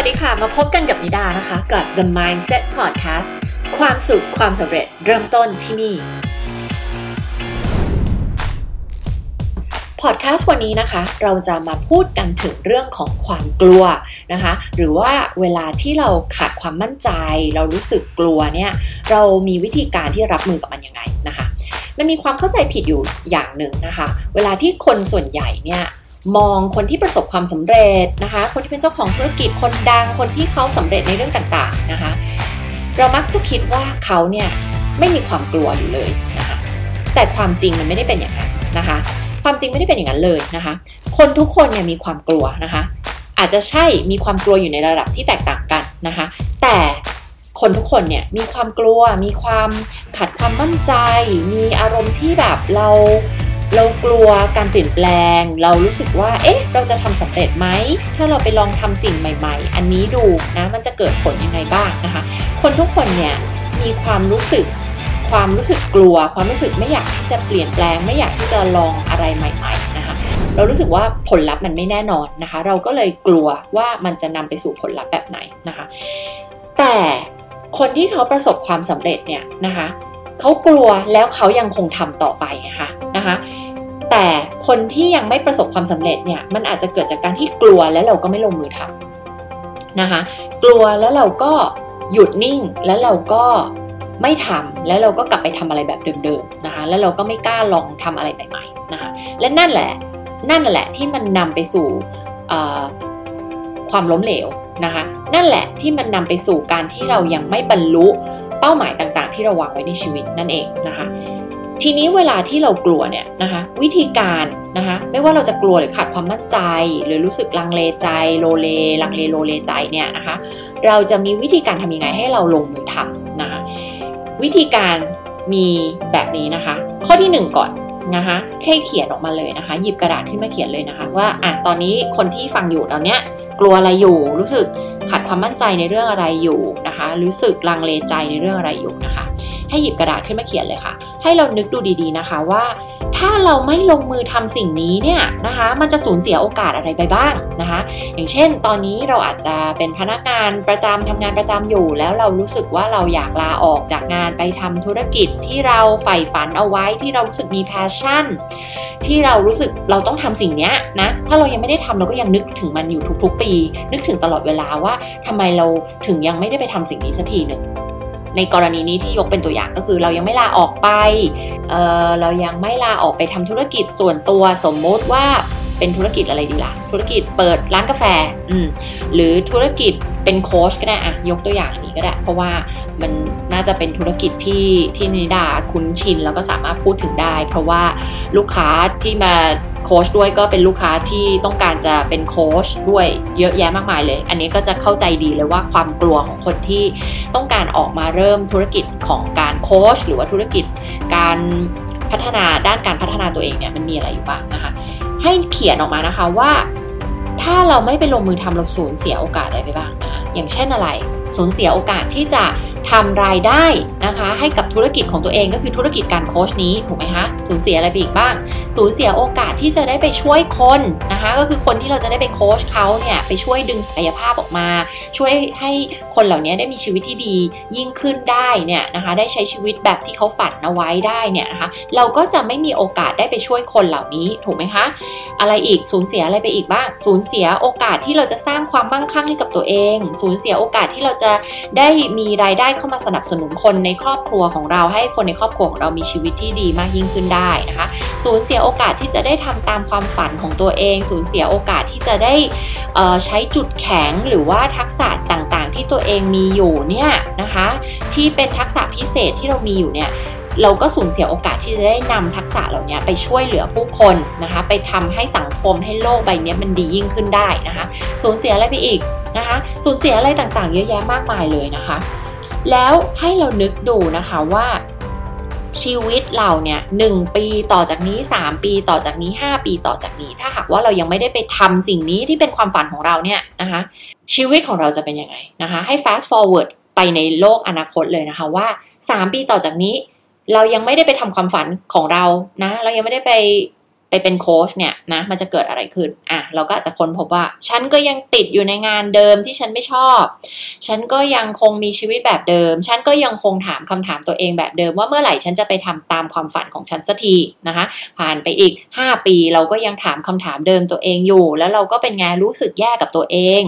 วัสดีค่ะ มาพบกันกับนิดานะคะ กับ The Mindset Podcast ความสุขความสำเร็จเริ่มต้นที่นี่ พอดแคสต์วันนี้นะคะ เราจะมาพูดกันถึงเรื่องของความกลัวนะคะ หรือว่าเวลาที่เราขาดความมั่นใจ เรารู้สึกกลัวเนี่ย เรามีวิธีการที่รับมือกับมันยังไงนะคะมันมีความเข้าใจผิดอยู่อย่างหนึ่งนะคะ เวลาที่คนส่วนใหญ่เนี่ย มองคนที่ประสบความสำเร็จนะคะ คนที่เป็นเจ้าของธุรกิจคนดังคนที่เขาสำเร็จในเรื่องต่างๆนะคะ เรามักจะคิดว่าเขาเนี่ยไม่มีความกลัวอยู่เลยนะคะแต่ความจริงมันไม่ได้เป็นอย่างนั้นนะคะ ความจริงไม่ได้เป็นอย่างนั้นเลยนะคะ คนทุกคนเนี่ยมีความกลัวนะคะ อาจจะใช่มีความกลัวอยู่ในระดับที่แตกต่างกันนะคะ แต่คนทุกคนเนี่ยมีความกลัว มีความขาดความมั่นใจ มีอารมณ์ที่แบบเรา เรากลัวการเปลี่ยนแปลง เรารู้สึกว่า เอ๊ะ เราจะทำสำเร็จไหม ถ้าเราไปลองทำสิ่งใหม่ ๆ อันนี้ดูนะ มันจะเกิดผลยังไงบ้างนะคะ คนทุกคนเนี่ยมีความรู้สึก ความรู้สึกกลัว ความรู้สึกไม่อยากที่จะเปลี่ยนแปลง ไม่อยากที่จะลองอะไรใหม่ ๆ นะคะ เรารู้สึกว่าผลลัพธ์มันไม่แน่นอนนะคะ เราก็เลยกลัวว่ามันจะนำไปสู่ผลลัพธ์แบบไหนนะคะ แต่คนที่เขาประสบความสำเร็จเนี่ยนะคะเขากลัวแล้วเขายังคงทำต่อไปนะคะนะคะ แต่คนที่ยังไม่ประสบความสำเร็จเนี่ยมันอาจจะเกิดจากการที่กลัวแล้วเราก็ไม่ลงมือทำนะคะ กลัวแล้วเราก็หยุดนิ่งแล้วเราก็ไม่ทำแล้วเราก็กลับไปทำอะไรแบบเดิมๆนะคะแล้วเราก็ไม่กล้าลองทำอะไรใหม่ๆนะคะและนั่นแหละนั่นแหละที่มันนำไปสู่ความล้มเหลวนะคะนั่นแหละที่มันนำไปสู่การที่เรายังไม่บรรลุเป้าหมายต่างๆ ที่เราวางไว้ในชีวิตนั่นเองนะคะ ทีนี้เวลาที่เรากลัวเนี่ยนะคะวิธีการนะคะไม่ว่าเราจะกลัวหรือขาดความมั่นใจ หรือรู้สึกลังเลใจโลเลลังเลโลเลใจเนี่ยนะคะเราจะมีวิธีการทำยังไงให้เราลงมือทำนะคะวิธีการมีแบบนี้นะคะ ข้อที่ 1 ก่อนนะคะแค่เขียนออกมาเลยนะคะ หยิบกระดาษขึ้นมาเขียนเลยนะคะ ว่าอะตอนนี้คนที่ฟังอยู่ตอนเนี้ยกลัวอะไรอยู่ รู้สึกขาดความมั่นใจในเรื่องอะไรอยู่นะคะ รู้สึกลังเลใจในเรื่องอะไรอยู่นะคะ ให้หยิบกระดาษขึ้นมาเขียนเลยค่ะ ให้เรานึกดูดีๆนะคะว่า ถ้าเราไม่ลงมือทำสิ่งนี้เนี่ยนะคะ มันจะสูญเสียโอกาสอะไรไปบ้างนะคะ อย่างเช่น ตอนนี้เราอาจจะเป็นพนักงานประจำทำงานประจำอยู่ แล้วเรารู้สึกว่าเราอยากลาออกจากงานไปทำธุรกิจที่เราใฝ่ฝันเอาไว้ที่เรารู้สึกมีแพชชั่น ที่เรารู้สึกเราต้องทำสิ่งนี้นะถ้าเรายังไม่ได้ทำเราก็ยังนึกถึงมันอยู่ทุกๆ ปี นึกถึงตลอดเวลาว่าทำไมเราถึงยังไม่ได้ไปทำสิ่งนี้สักทีหนึ่ง ในกรณีนี้ที่ยกเป็นตัวอย่างก็คือ เรายังไม่ลาออกไปเเรายังไม่ลาออกไปทำธุรกิจส่วนตัวสมมติว่าเป็นธุรกิจอะไรดีละ่ะ ธุรกิจเปิดร้านกาแฟอืมหรือธุรกิจเป็นโค้ชก็ได้อะยกตัวอย่างนี้ก็ได้ เพราะว่ามันน่าจะเป็นธุรกิจที่ที่นิดาคุ้นชินแล้วก็สามารถพูดถึงได้ เพราะว่าลูกค้าที่มา โค้ชด้วยก็เป็นลูกค้าที่ต้องการจะเป็นโค้ชด้วยเยอะแยะมากมายเลย อันนี้ก็จะเข้าใจดีเลยว่าความกลัวของคนที่ต้องการออกมาเริ่มธุรกิจของการโค้ชหรือว่าธุรกิจการพัฒนาด้านการพัฒนาตัวเองเนี่ยมันมีอะไรอยู่บ้างนะคะ ให้เขียนออกมานะคะว่า ถ้าเราไม่ไปลงมือทำเราสูญเสียโอกาสอะไรไปบ้างนะอย่างเช่นอะไรสูญเสียโอกาสที่จะ ทำรายได้นะคะ ให้กับธุรกิจของตัวเองก็คือธุรกิจการโค้ชนี้ถูกไหมคะสูญเสียอะไรไปอีกบ้าง สูญเสียโอกาสที่จะได้ไปช่วยคนนะคะ ก็คือคนที่เราจะได้ไปโค้ชเขาเนี่ยไปช่วยดึงศักยภาพออกมา ช่วยให้คนเหล่านี้ได้มีชีวิตที่ดียิ่งขึ้นได้เนี่ยนะคะ ได้ใช้ชีวิตแบบที่เขาฝันเอาไว้ได้เนี่ยนะคะ เราก็จะไม่มีโอกาสได้ไปช่วยคนเหล่านี้ถูกไหมคะ อะไรอีกสูญเสียอะไรไปอีกบ้าง สูญเสียโอกาสที่เราจะสร้างความมั่งคั่งให้กับตัวเอง สูญเสียโอกาสที่เราจะได้มีรายได้เข้ามาสนับสนุนคนในครอบครัวของเราให้คนในครอบครัวของเรามีชีวิตที่ดีมากยิ่งขึ้นได้นะคะสูญเสียโอกาสที่จะได้ทำตามความฝันของตัวเองสูญเสียโอกาสที่จะได้ใช้จุดแข็งหรือว่าทักษะต่างๆ ที่ตัวเองมีอยู่เนี่ยนะคะที่เป็นทักษะพิเศษที่เรามีอยู่เนี่ยเราก็สูญเสียโอกาสที่จะได้นำทักษะเหล่านี้ไปช่วยเหลือผู้คนนะคะไปทำให้สังคมให้โลกใบนี้มันดียิ่งขึ้นได้นะคะสูญเสียอะไรไปอีกนะคะสูญเสียอะไรต่างๆ เยอะแยะมากมายเลยนะคะ แล้วให้เรานึกดูนะคะว่าชีวิตเราเนี่ยหปีต่อจากนี้ 3 ปีต่อจากนี้ 5 ปีต่อจากนี้ ถ้าหากว่าเรายังไม่ได้ไปทำสิ่งนี้ที่เป็นความฝันของเราเนี่ยนะคะชีวิตของเราจะเป็นยังไงนะคะให้ fast forward ไปในโลกอนาคตเลยนะคะว่า 3 ปีต่อจากนี้ เรายังไม่ได้ไปทำความฝันของเรานะเรายังไม่ได้ไป ไปเป็นโค้ชเนี่ยนะมันจะเกิดอะไรขึ้นอะเราก็อาจจะค้นพบว่า ฉันก็ยังติดอยู่ในงานเดิมที่ฉันไม่ชอบ ฉันก็ยังคงมีชีวิตแบบเดิม ฉันก็ยังคงถามคำถามตัวเองแบบเดิม ว่าเมื่อไหร่ฉันจะไปทำตามความฝันของฉันสักทีนะคะ ผ่านไปอีก 5 ปีเราก็ยังถามคำถามเดิมตัวเองอยู่ แล้วเราก็เป็นไงรู้สึกแย่กับตัวเอง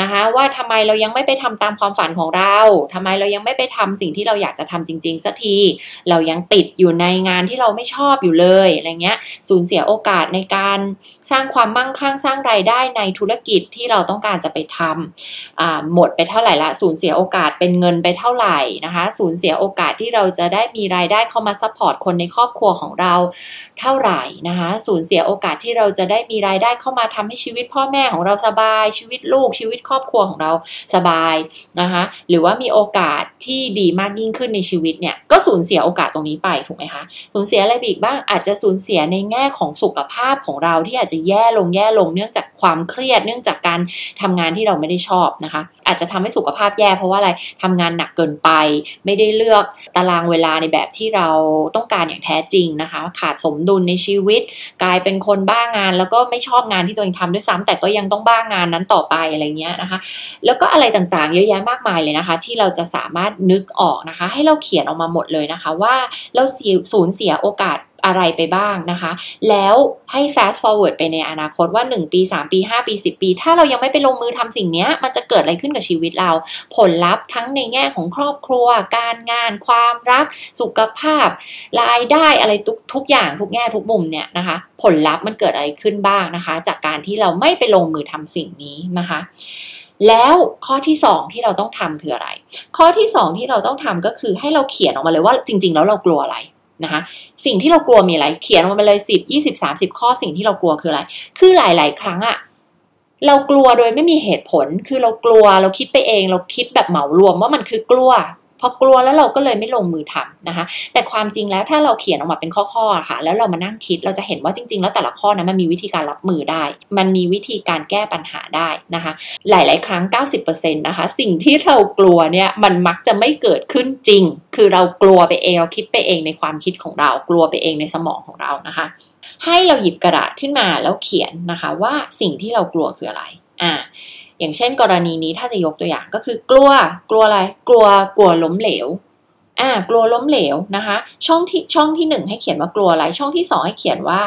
นะคะ ว่าทำไมเรายังไม่ไปทำตามความฝันของเราทำไมเรายังไม่ไปทำสิ่งที่เราอยากจะทำจริง ๆสักทีเรายังติดอยู่ในงานที่เราไม่ชอบอยู่เลยอะไรเงี้ยสูญเสียโอกาสในการสร้างความมั่งคั่งสร้างรายได้ในธุรกิจที่เราต้องการจะไปทำหมดไปเท่าไหร่ละสูญเสียโอกาสเป็นเงินไปเท่าไหร่นะคะสูญเสียโอกาสที่เราจะได้มีรายได้เข้ามา support คนในครอบครัวของเราเท่าไหร่นะคะสูญเสียโอกาสที่เราจะได้มีรายได้เข้ามาทำให้ชีวิตพ่อแม่ของเราสบาย ชีวิตลูกชีวิตครอบครัวของเราสบายนะคะหรือว่ามีโอกาสที่ดีมากยิ่งขึ้นในชีวิตเนี่ยก็สูญเสียโอกาสตรงนี้ไปถูกไหมคะสูญเสียอะไรอีกบ้างอาจจะสูญเสียในแง่ของสุขภาพของเราที่อาจจะแย่ลงแย่ลงเนื่องจากความเครียด เนื่องจากการทำงานที่เราไม่ได้ชอบนะคะ อาจจะทำให้สุขภาพแย่เพราะว่าอะไรทำงานหนักเกินไป ไม่ได้เลือกตารางเวลาในแบบที่เราต้องการอย่างแท้จริงนะคะ ขาดสมดุลในชีวิต กลายเป็นคนบ้างาน แล้วก็ไม่ชอบงานที่ตัวเองทำด้วยซ้ำแต่ก็ยังต้องบ้างานนั้นต่อไปอะไรเงี้ยนะคะ แล้วก็อะไรต่างๆ เยอะแยะมากมายเลยนะคะ ที่เราจะสามารถนึกออกนะคะ ให้เราเขียนออกมาหมดเลยนะคะ ว่าเราสูญเสียโอกาส อะไรไปบ้างนะคะ แล้วให้ fast forward ไปในอนาคตว่า 1 ปี 3 ปี 5 ปี 10 ปี ถ้าเรายังไม่ไปลงมือทำสิ่งนี้มันจะเกิดอะไรขึ้นกับชีวิตเรา ผลลัพธ์ทั้งในแง่ของครอบครัว การงาน ความรัก สุขภาพ รายได้อะไรทุกทุกอย่างทุกแง่ทุกมุมเนี่ยนะคะ ผลลัพธ์มันเกิดอะไรขึ้นบ้างนะคะ จากการที่เราไม่ไปลงมือทำสิ่งนี้นะคะแล้วข้อที่ 2 ที่เราต้องทำคืออะไร ข้อที่ 2 ที่เราต้องทำก็คือให้เราเขียนออกมาเลยว่าจริง ๆ แล้วเรากลัวอะไร นะคะสิ่งที่เรากลัวมีอะไรเขียนออกมาเลยสิบยี่สิบสามสิบข้อสิ่งที่เรากลัวคืออะไร คือหลาย ๆ ครั้งอะเรากลัวโดยไม่มีเหตุผล คือเรากลัวเราคิดไปเอง เราคิดแบบเหมารวมว่ามันคือกลัว พอกลัวแล้วเราก็เลยไม่ลงมือทำนะคะ แต่ความจริงแล้วถ้าเราเขียนออกมาเป็นข้อๆค่ะ แล้วเรามานั่งคิดเราจะเห็นว่าจริง ๆ แล้วแต่ละข้อนะมันมีวิธีการรับมือได้ มันมีวิธีการแก้ปัญหาได้นะคะ หลาย ๆ ครั้ง 90%นะคะ สิ่งที่เรากลัวเนี่ยมันมักจะไม่เกิดขึ้นจริง คือเรากลัวไปเองเราคิดไปเองในความคิดของเรา กลัวไปเองในสมองของเรานะคะ ให้เราหยิบกระดาษขึ้นมาแล้วเขียนนะคะ ว่าสิ่งที่เรากลัวคืออะไรอ่า อย่างเช่น กรณีนี้ถ้าจะยกตัวอย่างก็คือกลัว กลัวอะไร กลัว กลัวล้มเหลว อ่า กลัวล้มเหลวนะคะ ช่องที่ช่องที่หนึ่งให้เขียนว่ากลัวอะไร ช่องที่สองให้เขียนว่า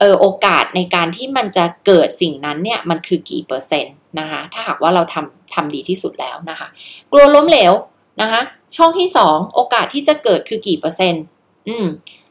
เออโอกาสในการที่มันจะเกิดสิ่งนั้นเนี่ยมันคือกี่เปอร์เซ็นต์นะคะ ถ้าหากว่าเราทำทำดีที่สุดแล้วนะคะ กลัวล้มเหลวนะคะ ช่องที่สองโอกาสที่จะเกิดคือกี่เปอร์เซ็นต์ อืม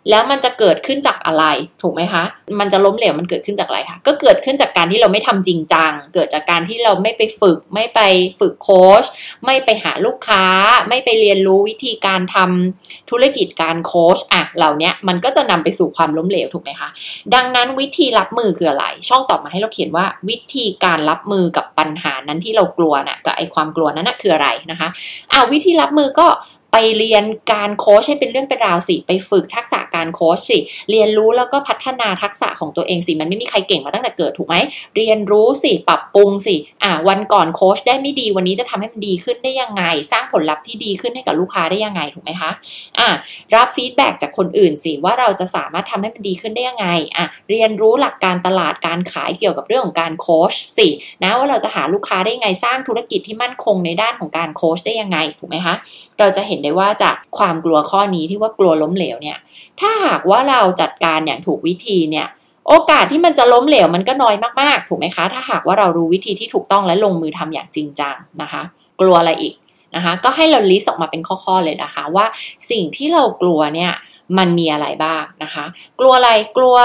แล้วมันจะเกิดขึ้นจากอะไร ถูกไหมคะ มันจะล้มเหลวมันเกิดขึ้นจากอะไรคะ ก็เกิดขึ้นจากการที่เราไม่ทำจริงจัง เกิดจากการที่เราไม่ไปฝึก ไม่ไปฝึกโค้ช ไม่ไปหาลูกค้า ไม่ไปเรียนรู้วิธีการทำธุรกิจการโค้ชอะ เหล่านี้มันก็จะนำไปสู่ความล้มเหลวถูกไหมคะ ดังนั้นวิธีรับมือคืออะไร ช่องตอบมาให้เราเขียนว่าวิธีการรับมือกับปัญหานั้นที่เรากลัวนะ่ะ กับไอความกลัวนั้นนะคืออะไรนะคะ อ่าวิธีรับมือก็ ไปเรียนการโค้ชให้เป็นเรื่องเป็นราวสิ ไปฝึกทักษะการโค้ชสิ เรียนรู้แล้วก็พัฒนาทักษะของตัวเองสิ มันไม่มีใครเก่งมาตั้งแต่เกิดถูกไหม เรียนรู้สิ ปรับปรุงสิ อ่าวันก่อนโค้ชได้ไม่ดี วันนี้จะทำให้มันดีขึ้นได้ยังไง สร้างผลลัพธ์ที่ดีขึ้นให้กับลูกค้าได้ยังไงถูกไหมคะ อ่ารับฟีดแบ็จากคนอื่นสิว่าเราจะสามารถทำให้มันดีขึ้นได้ยังไง อะ เรียนรู้หลักการตลาดการขายเกี่ยวกับเรื่องของการโค้ชสินะว่าเราจะหาลูกค้าได้ยังไง สร้างธุรกิจที่มั่นคงในด้านของการโค้ชได้ยังไงถูกไหมคะ เราจะเห็นได้ว่าจากความกลัวข้อนี้ที่ว่ากลัวล้มเหลวเนี่ย ถ้าหากว่าเราจัดการอย่างถูกวิธีเนี่ย โอกาสที่มันจะล้มเหลวมันก็น้อยมากๆ ถูกไหมคะ ถ้าหากว่าเรารู้วิธีที่ถูกต้องและลงมือทำอย่างจริงจังนะคะ กลัวอะไรอีกนะคะ ก็ให้เราลิสต์ออกมาเป็นข้อๆเลยนะคะ ว่าสิ่งที่เรากลัวเนี่ยมันมีอะไรบ้างนะคะ กลัวอะไรกลัว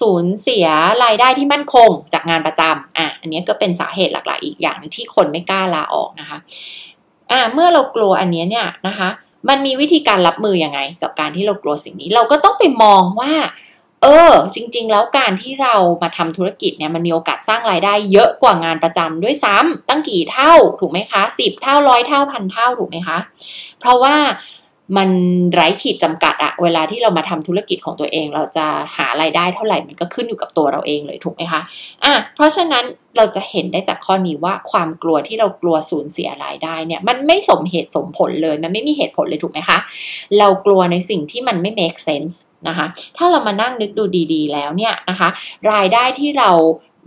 สูญเสียรายได้ที่มั่นคงจากงานประจำอะอันนี้ก็เป็นสาเหตุหลักๆ อีกอย่างนึงที่คนไม่กล้าลาออกนะคะอ่าเมื่อเรากลัวอันนี้เนี่ยนะคะ มันมีวิธีการรับมืออยังไง กับการที่เรากลัวสิ่งนี้ เราก็ต้องไปมองว่า เออ จริง ๆ แล้วการที่เรามาทำธุรกิจเนี่ยมันมีโอกาสสร้างรายได้เยอะกว่างานประจำด้วยซ้ำตั้งกี่เท่าถูกไหมคะสิบเท่าร้อยเท่าพันเท่าถูกไหมคะ เพราะว่า มันไร้ขีดจำกัดอะเวลาที่เรามาทำธุรกิจของตัวเอง เราจะหาไรายได้เท่าไหร่มันก็ขึ้นอยู่กับตัวเราเองเลยถูกไหมคะอะเพราะฉะนั้นเราจะเห็นได้จากข้อนี้ว่าความกลัวที่เรากลัวสูญเสียรายได้เนี่ย มันไม่สมเหตุสมผลเลย มันไม่มีเหตุผลเลยถูกไหมคะ เรากลัวในสิ่งที่มันไม่ make sense นะคะ ถ้าเรามานั่งนึกดูดี ๆ แล้วเนี่ยนะคะ รายได้ที่เรา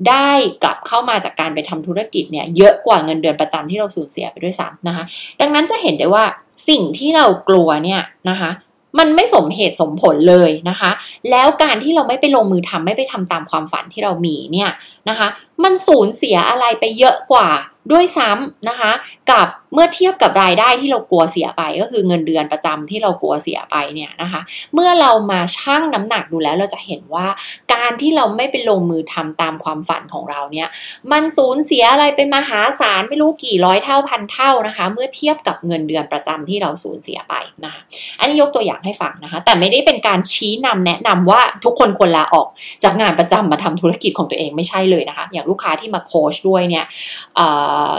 ได้กลับเข้ามาจากการไปทำธุรกิจเนี่ยเยอะกว่าเงินเดือนประจำที่เราสูญเสียไปด้วยซ้ำนะคะ ดังนั้นจะเห็นได้ว่าสิ่งที่เรากลัวเนี่ยนะคะมันไม่สมเหตุสมผลเลยนะคะ แล้วการที่เราไม่ไปลงมือทำไม่ไปทำตามความฝันที่เรามีเนี่ยนะคะ มันสูญเสียอะไรไปเยอะกว่า ด้วยซ้ำนะคะ กับเมื่อเทียบกับรายได้ที่เรากลัวเสียไป ก็คือเงินเดือนประจำที่เรากลัวเสียไปเนี่ยนะคะ เมื่อเรามาชั่งน้ำหนักดูแล้วเราจะเห็นว่าการที่เราไม่ไปลงมือทำตามความฝันของเราเนี่ยมันสูญเสียอะไรไปมหาศาลไม่รู้กี่ร้อยเท่าพันเท่านะคะ เมื่อเทียบกับเงินเดือนประจำที่เราสูญเสียไปนะคะอันนี้ยกตัวอย่างให้ฟังนะคะ แต่ไม่ได้เป็นการชี้นำแนะนำว่าทุกคนควรลาออกจากงานประจำมาทำธุรกิจของตัวเองไม่ใช่เลยนะคะ อย่างลูกค้าที่มาโค้ชด้วยเนี่ย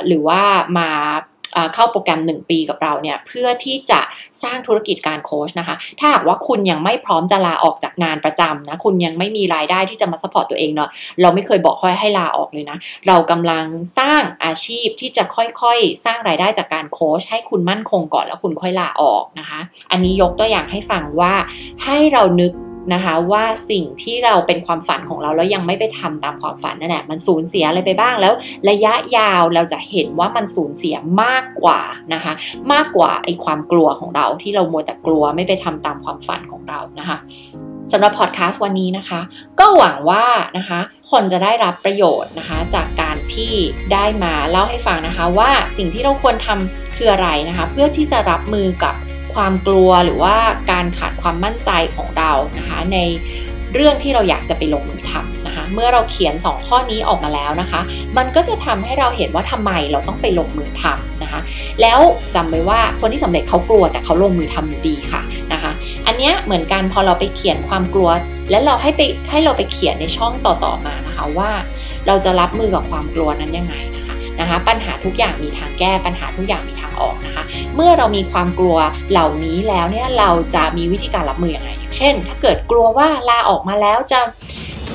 หรือว่ามาเข้าโปรแกรม 1 ปีกับเราเนี่ยเพื่อที่จะสร้างธุรกิจการโค้ชนะคะ ถ้าหากว่าคุณยังไม่พร้อมจะลาออกจากงานประจำนะคุณยังไม่มีรายได้ที่จะมา support ตัวเองเนาะเราไม่เคยบอกให้ให้ลาออกเลยนะ เรากำลังสร้างอาชีพที่จะค่อยๆ สร้างรายได้จากการโค้ชให้คุณมั่นคงก่อนแล้วคุณค่อยลาออกนะคะ อันนี้ยกตัวอย่างให้ฟังว่าให้เรานึก นะคะว่าสิ่งที่เราเป็นความฝันของเราแล้วยังไม่ไปทำตามความฝันนั่นแหละมันสูญเสียอะไรไปบ้างแล้ว ระยะยาวเราจะเห็นว่ามันสูญเสียมากกว่านะคะมากกว่าไอความกลัวของเราที่เรามัวแต่กลัวไม่ไปทำตามความฝันของเรานะคะสำหรับพอดแคสต์วันนี้นะคะ ก็หวังว่านะคะคนจะได้รับประโยชน์นะคะ จากการที่ได้มาเล่าให้ฟังนะคะ ว่าสิ่งที่เราควรทำคืออะไรนะคะ เพื่อที่จะรับมือกับ ความกลัวหรือว่าการขาดความมั่นใจของเรานะคะในเรื่องที่เราอยากจะไปลงมือทำนะคะ เมื่อเราเขียน 2 ข้อนี้ออกมาแล้วนะคะ มันก็จะทำให้เราเห็นว่าทำไมเราต้องไปลงมือทำนะคะ แล้วจำไว้ว่าคนที่สำเร็จเขากลัวแต่เขาลงมือทำอยู่ดีค่ะนะคะ อันนี้เหมือนกันพอเราไปเขียนความกลัว แล้วเราให้ไปให้เราไปเขียนในช่องต่อๆมานะคะว่า เราจะรับมือกับความกลัวนั้นยังไง นะคะ ปัญหาทุกอย่างมีทางแก้ปัญหาทุกอย่างมีทางออกนะคะ เมื่อเรามีความกลัวเหล่านี้แล้วเนี่ยเราจะมีวิธีการรับมืออยังไงเช่น ถ้าเกิดกลัวว่าลาออกมาแล้วจะ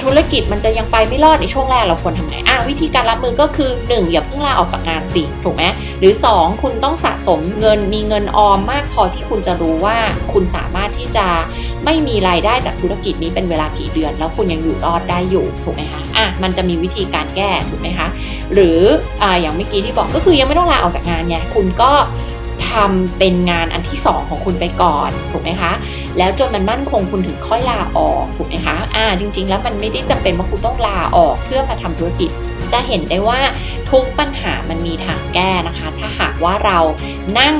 ธุรกิจมันจะยังไปไม่รอดในช่วงแรกเราควรทำไงอะวิธีการรับมือก็คือ 1 อย่าเพิ่งลาออกจากงานสิถูกไหมหรือ 2 คุณต้องสะสมเงินมีเงินออมมากพอที่คุณจะรู้ว่าคุณสามารถที่จะไม่มีรายได้จากธุรกิจนี้เป็นเวลากี่เดือน แล้วคุณยังอยู่รอดได้อยู่ถูกไหมคะอะมันจะมีวิธีการแก้ถูกไหมคะหรืออ่าอย่างเมื่อกี้ที่บอกก็คือยังไม่ต้องลาออกจากงานไงคุณก็ ทำเป็นงานอันที่ 2 ของคุณไปก่อนถูกไหมคะ แล้วจนมันมั่นคงคุณถึงค่อยลาออกถูกไหมคะอ่าจริง ๆ แล้วมันไม่ได้จำเป็นว่าคุณต้องลาออกเพื่อมาทำธุรกิจ จะเห็นได้ว่าทุกปัญหามันมีทางแก้นะคะ ถ้าหากว่าเรานั่ง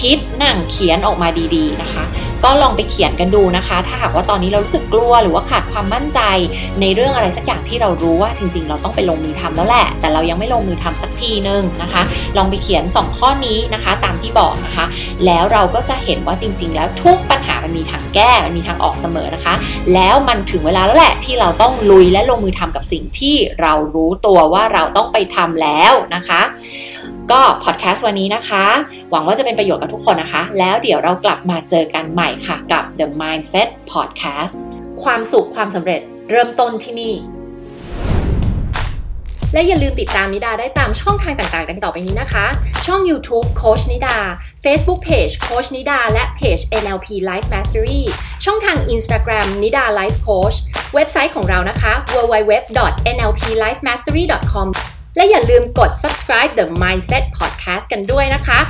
คิดนั่งเขียนออกมาดีๆนะคะ ก็ลองไปเขียนกันดูนะคะ ถ้าหากว่าตอนนี้เรารู้สึกกลัวหรือว่าขาดความมั่นใจ ในเรื่องอะไรสักอย่างที่เรารู้ว่าจริง ๆ เราต้องไปลงมือทำแล้วแหละ แต่เรายังไม่ลงมือทำสักทีนึงนะคะ ลองไปเขียน 2 ข้อนี้นะคะ ตามที่บอกนะคะ แล้วเราก็จะเห็นว่าจริง ๆ แล้วทุกปัญหามันมีทางแก้ มันมีทางออกเสมอนะคะ แล้วมันถึงเวลาแล้วแหละที่เราต้องลุยและลงมือทำกับสิ่งที่เรารู้ตัวว่าเราต้องไปทำแล้วนะคะ ก็พอดแคสต์วันนี้นะคะ หวังว่าจะเป็นประโยชน์กับทุกคนนะคะ แล้วเดี๋ยวเรากลับมาเจอกันใหม่ค่ะกับ The Mindset Podcast ความสุขความสำเร็จเริ่มต้นที่นี่ และอย่าลืมติดตามนิดาได้ตามช่องทางต่างๆ ดังต่อไปนี้นะคะ ช่อง YouTube โคชนิดา Facebook Page โคชนิดา และเพจ NLP Life Mastery ช่องทาง Instagram นิดา Life Coach เว็บไซต์ของเรานะคะ www.nlplifemastery.com และอย่าลืมกด subscribe the mindset podcast กันด้วยนะคะ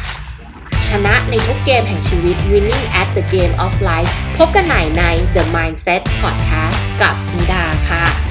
ชนะในทุกเกมแห่งชีวิต winning at the game of life พบกันใหม่ใน the mindset podcast กับดีดาค่ะ